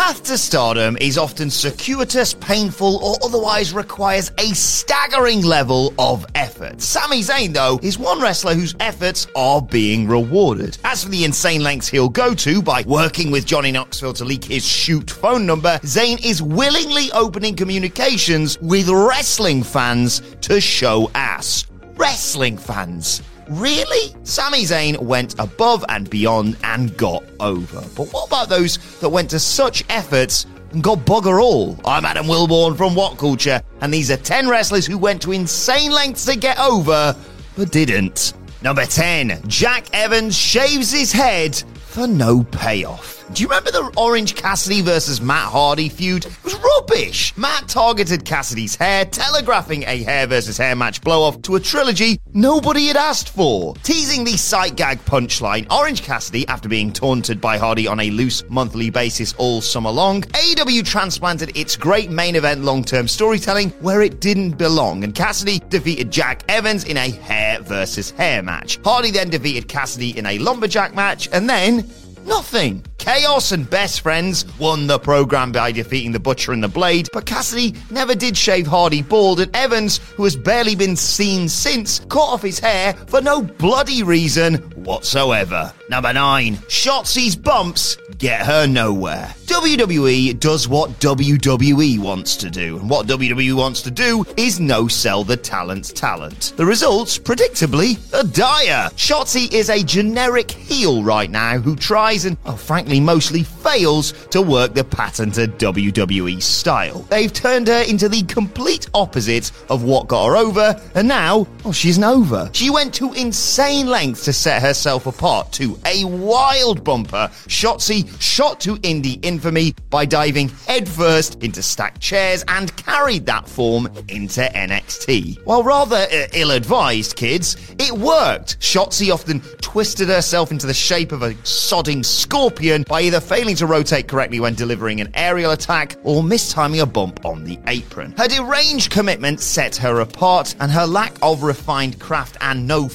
Path to stardom is often circuitous, painful, or otherwise requires a staggering level of effort. Sami Zayn, though, is one wrestler whose efforts are being rewarded. As for the insane lengths he'll go to by working with Johnny Knoxville to leak his shoot phone number, Zayn is willingly opening communications with wrestling fans to show ass. Wrestling fans. Really? Sami Zayn went above and beyond and got over. But what about those that went to such efforts and got bugger all? I'm Adam Wilborn from What Culture, and these are 10 wrestlers who went to insane lengths to get over, but didn't. Number 10, Jack Evans shaves his head for no payoff. Do you remember the Orange Cassidy versus Matt Hardy feud? It was rubbish. Matt targeted Cassidy's hair, telegraphing a hair versus hair match blow off to a trilogy nobody had asked for. Teasing the sight gag punchline, Orange Cassidy, after being taunted by Hardy on a loose monthly basis all summer long, AEW transplanted its great main event long term storytelling where it didn't belong, and Cassidy defeated Jack Evans in a hair versus hair match. Hardy then defeated Cassidy in a lumberjack match, and then Nothing. Chaos and Best Friends won the program by defeating the Butcher and the Blade, but Cassidy never did shave Hardy bald, and Evans, who has barely been seen since, cut off his hair for no bloody reason whatsoever. Number 9. Shotzi's bumps get her nowhere. WWE does what WWE wants to do, and what WWE wants to do is no sell the talent's talent. The results, predictably, are dire. Shotzi is a generic heel right now who tries and, oh, frankly, mostly fails to work the patented WWE style. They've turned her into the complete opposite of what got her over, and now, oh, she's an over. She went to insane lengths to set herself apart to a wild bumper. Shotzi shot to indie infamy by diving headfirst into stacked chairs and carried that form into NXT. While rather uh, ill advised, kids, it worked. Shotzi often twisted herself into the shape of a sodding scorpion by either failing to rotate correctly when delivering an aerial attack or mistiming a bump on the apron. Her deranged commitment set her apart, and her lack of refined craft and no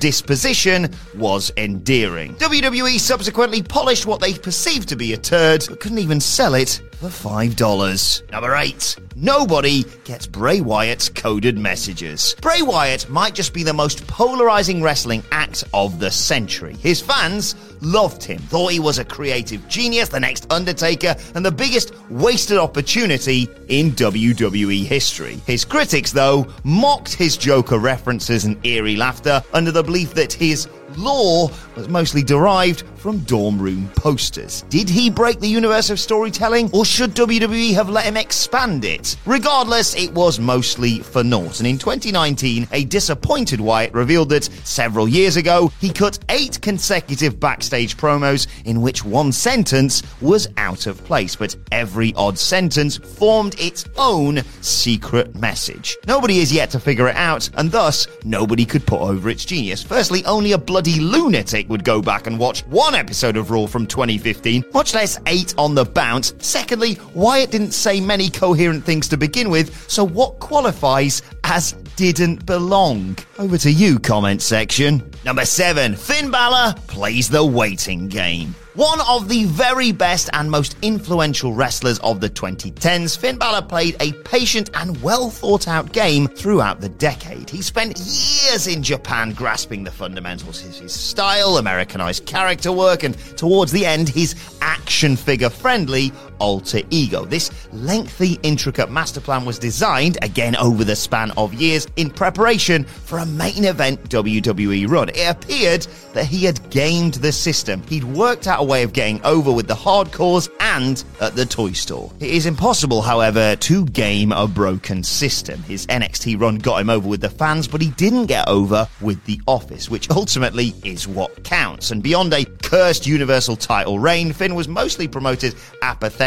disposition was endearing. WWE subsequently polished what they perceived to be a turd, but couldn't even sell it for $5. Number 8. Nobody gets Bray Wyatt's coded messages. Bray Wyatt might just be the most polarizing wrestling act of the century. His fans loved him, thought he was a creative genius, the next Undertaker, and the biggest wasted opportunity in WWE history. His critics, though, mocked his Joker references and eerie laughter under the belief that his lore was mostly derived from dorm room posters. Did he break the universe of storytelling, or should WWE have let him expand it? Regardless, it was mostly for naught, and in 2019, a disappointed Wyatt revealed that several years ago, he cut eight consecutive backstage promos in which one sentence was out of place, but every odd sentence formed its own secret message. Nobody is yet to figure it out, and thus, nobody could put over its genius. Firstly, only a bloody lunatic would go back and watch one episode of Raw from 2015, much less eight on the bounce. Secondly, Wyatt didn't say many coherent things to begin with, so what qualifies as didn't belong? Over to you, comment section. Number seven, Finn Balor plays the waiting game. One of the very best and most influential wrestlers of the 2010s, Finn Balor played a patient and well thought out game throughout the decade. He spent years in Japan grasping the fundamentals of his style, Americanized character work, and towards the end, his action figure friendly alter ego. This lengthy, intricate master plan was designed, again over the span of years, in preparation for a main event WWE run. It appeared that he had gamed the system. He'd worked out a way of getting over with the hardcores and at the toy store. It is impossible, however, to game a broken system. His NXT run got him over with the fans, but he didn't get over with the office, which ultimately is what counts. And beyond a cursed Universal title reign, Finn was mostly promoted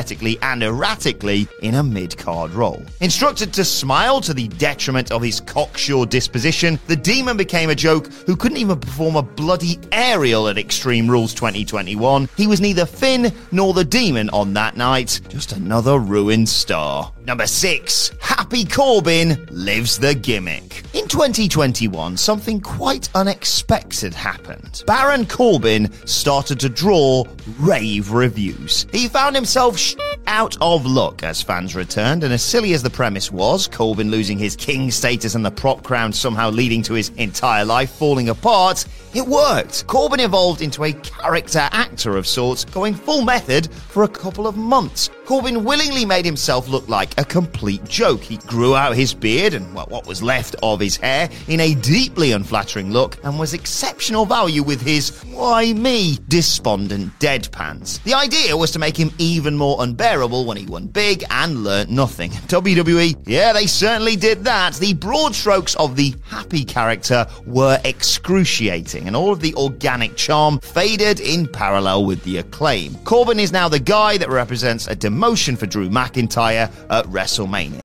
apathetically and erratically in a mid card role. Instructed to smile to the detriment of his cocksure disposition, the demon became a joke who couldn't even perform a bloody aerial at Extreme Rules 2021. He was neither Finn nor the demon on that night, just another ruined star. Number 6. Happy Corbin lives the gimmick. In 2021, something quite unexpected happened. Baron Corbin started to draw rave reviews. He found himself sh- out of luck as fans returned, and as silly as the premise was, Corbin losing his king status and the prop crown somehow leading to his entire life falling apart, it worked. Corbin evolved into a character actor of sorts, going full method for a couple of months. Corbin willingly made himself look like a complete joke. He grew out his beard and well, what was left of his hair in a deeply unflattering look and was exceptional value with his, why me, despondent deadpans. The idea was to make him even more unbearable when he won big and learnt nothing. WWE, yeah, they certainly did that. The broad strokes of the happy character were excruciating and all of the organic charm faded in parallel with the acclaim. Corbin is now the guy that represents a demotion for Drew McIntyre at WrestleMania.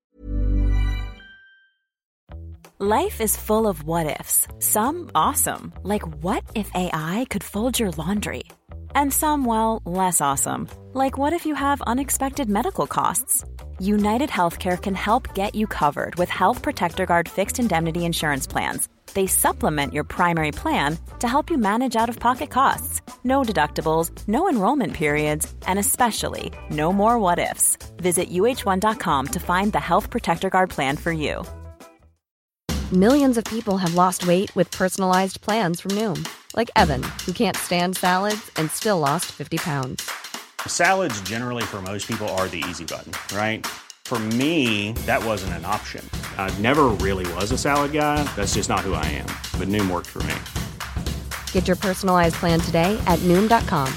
Life is full of what ifs. Some awesome, like what if AI could fold your laundry? And some, well, less awesome, like what if you have unexpected medical costs? United Healthcare can help get you covered with Health Protector Guard fixed indemnity insurance plans. They supplement your primary plan to help you manage out of pocket costs. No deductibles, no enrollment periods, and especially no more what ifs. Visit uh1.com to find the Health Protector Guard plan for you. Millions of people have lost weight with personalized plans from Noom, like Evan, who can't stand salads and still lost 50 pounds. Salads, generally, for most people, are the easy button, right? For me, that wasn't an option. I never really was a salad guy. That's just not who I am. But Noom worked for me. Get your personalized plan today at Noom.com.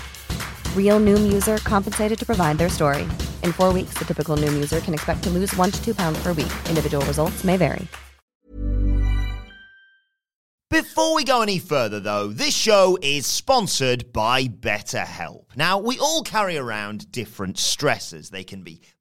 Real Noom user compensated to provide their story. In four weeks, the typical Noom user can expect to lose one to two pounds per week. Individual results may vary. Before we go any further, though, this show is sponsored by BetterHelp. Now, we all carry around different stressors. They can be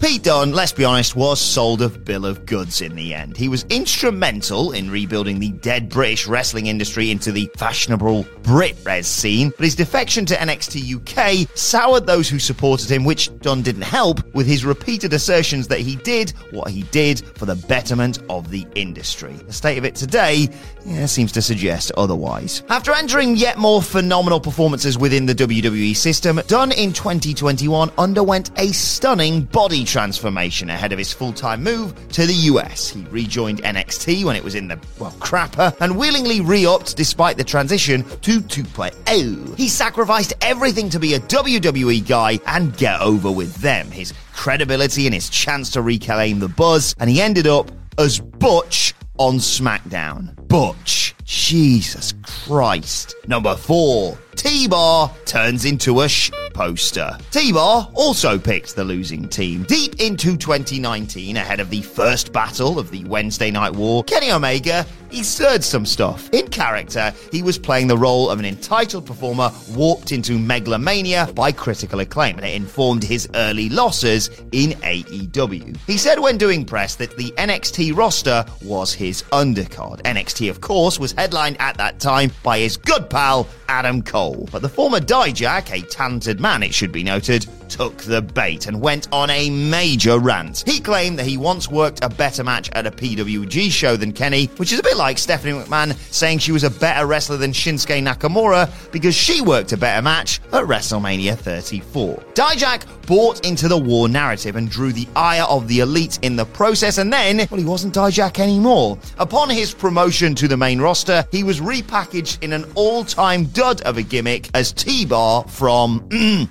Pete Dunne, let's be honest, was sold a bill of goods in the end. He was instrumental in rebuilding the dead British wrestling industry into the fashionable BritWres scene, but his defection to NXT UK soured those who supported him, which Dunne didn't help with his repeated assertions that he did what he did for the betterment of the industry. The state of it today yeah, seems to suggest otherwise. After entering yet more phenomenal performances within the WWE system, Dunne in 2021 underwent a stunning body transformation ahead of his full time move to the US. He rejoined NXT when it was in the, well, crapper and willingly re upped despite the transition to 2.0. He sacrificed everything to be a WWE guy and get over with them. His credibility and his chance to reclaim the buzz, and he ended up as Butch on SmackDown. Butch. Jesus Christ. Number four. T-Bar turns into a sh poster. T-Bar also picked the losing team. Deep into 2019, ahead of the first battle of the Wednesday Night War, Kenny Omega, he stirred some stuff. In character, he was playing the role of an entitled performer warped into megalomania by critical acclaim, and it informed his early losses in AEW. He said when doing press that the NXT roster was his undercard. NXT, of course, was headlined at that time by his good pal, Adam Cole. But the former Dijak, a talented man, it should be noted, took the bait and went on a major rant. He claimed that he once worked a better match at a PWG show than Kenny, which is a bit like Stephanie McMahon saying she was a better wrestler than Shinsuke Nakamura because she worked a better match at WrestleMania 34. Dijak bought into the war narrative and drew the ire of the elite in the process, and then, well, he wasn't Dijak anymore. Upon his promotion to the main roster, he was repackaged in an all time dud of a gimmick as T Bar from. Mm,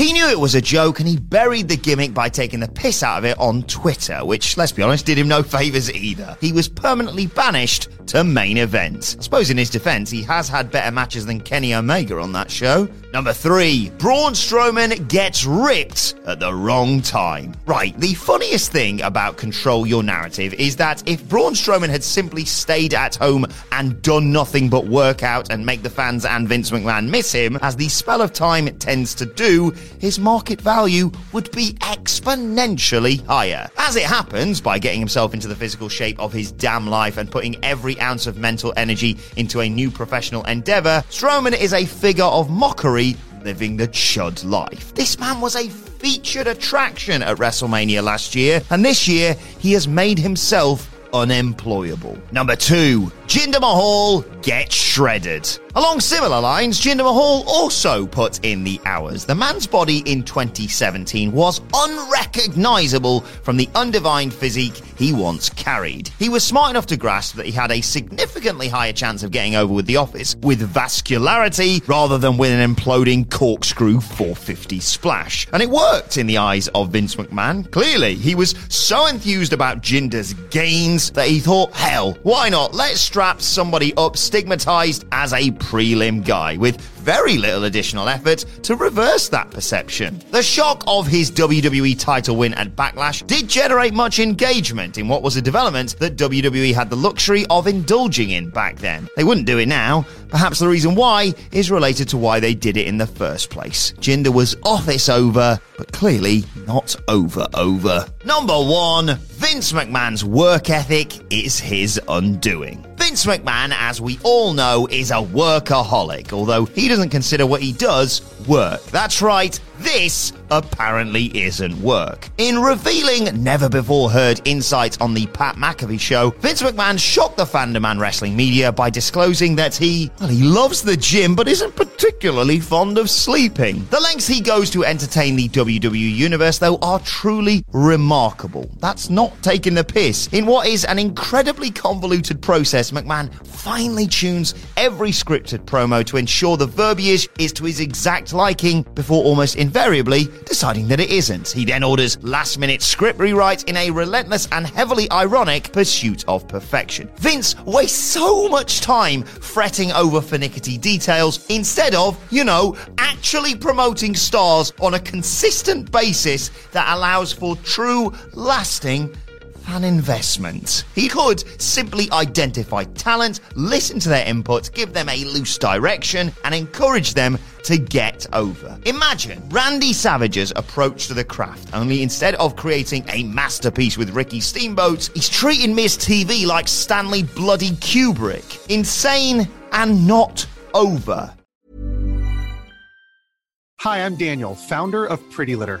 He knew it was a joke and he buried the gimmick by taking the piss out of it on Twitter, which, let's be honest, did him no favours either. He was permanently banished to main event. I suppose in his defence, he has had better matches than Kenny Omega on that show. Number three, Braun Strowman gets ripped at the wrong time. Right, the funniest thing about Control Your Narrative is that if Braun Strowman had simply stayed at home and done nothing but work out and make the fans and Vince McMahon miss him, as the spell of time tends to do, his market value would be exponentially higher. As it happens, by getting himself into the physical shape of his damn life and putting every ounce of mental energy into a new professional endeavor, Strowman is a figure of mockery living the chud life. This man was a featured attraction at WrestleMania last year, and this year he has made himself unemployable. Number two, Jinder Mahal gets shredded. Along similar lines, Jinder Mahal also put in the hours. The man's body in 2017 was unrecognizable from the undivined physique he once carried. He was smart enough to grasp that he had a significantly higher chance of getting over with the office with vascularity rather than with an imploding corkscrew 450 splash. And it worked in the eyes of Vince McMahon. Clearly, he was so enthused about Jinder's gains that he thought, hell, why not? Let's strap somebody up stigmatized as a prelim guy with very little additional effort to reverse that perception. The shock of his WWE title win at Backlash did generate much engagement in what was a development that WWE had the luxury of indulging in back then. They wouldn't do it now. Perhaps the reason why is related to why they did it in the first place. Jinder was office over, but clearly not over over. Number one, Vince McMahon's work ethic is his undoing. Vince McMahon, as we all know, is a workaholic, although he doesn't consider what he does work. That's right, this apparently isn't work. In revealing never before heard insights on the Pat McAfee show, Vince McMahon shocked the fandom and wrestling media by disclosing that he, well, he loves the gym but isn't particularly fond of sleeping. The lengths he goes to entertain the WWE universe, though, are truly remarkable. That's not taking the piss. In what is an incredibly convoluted process, McMahon finely tunes every scripted promo to ensure the verbiage is to his exact liking before almost invariably deciding that it isn't. He then orders last minute script rewrite in a relentless and heavily ironic pursuit of perfection. Vince wastes so much time fretting over finicky details instead of, you know, actually promoting stars on a consistent basis that allows for true, lasting an investment. He could simply identify talent, listen to their input, give them a loose direction, and encourage them to get over. Imagine Randy Savage's approach to the craft, only instead of creating a masterpiece with Ricky Steamboat, he's treating Miz TV like Stanley Bloody Kubrick. Insane and not over. Hi, I'm Daniel, founder of Pretty Litter.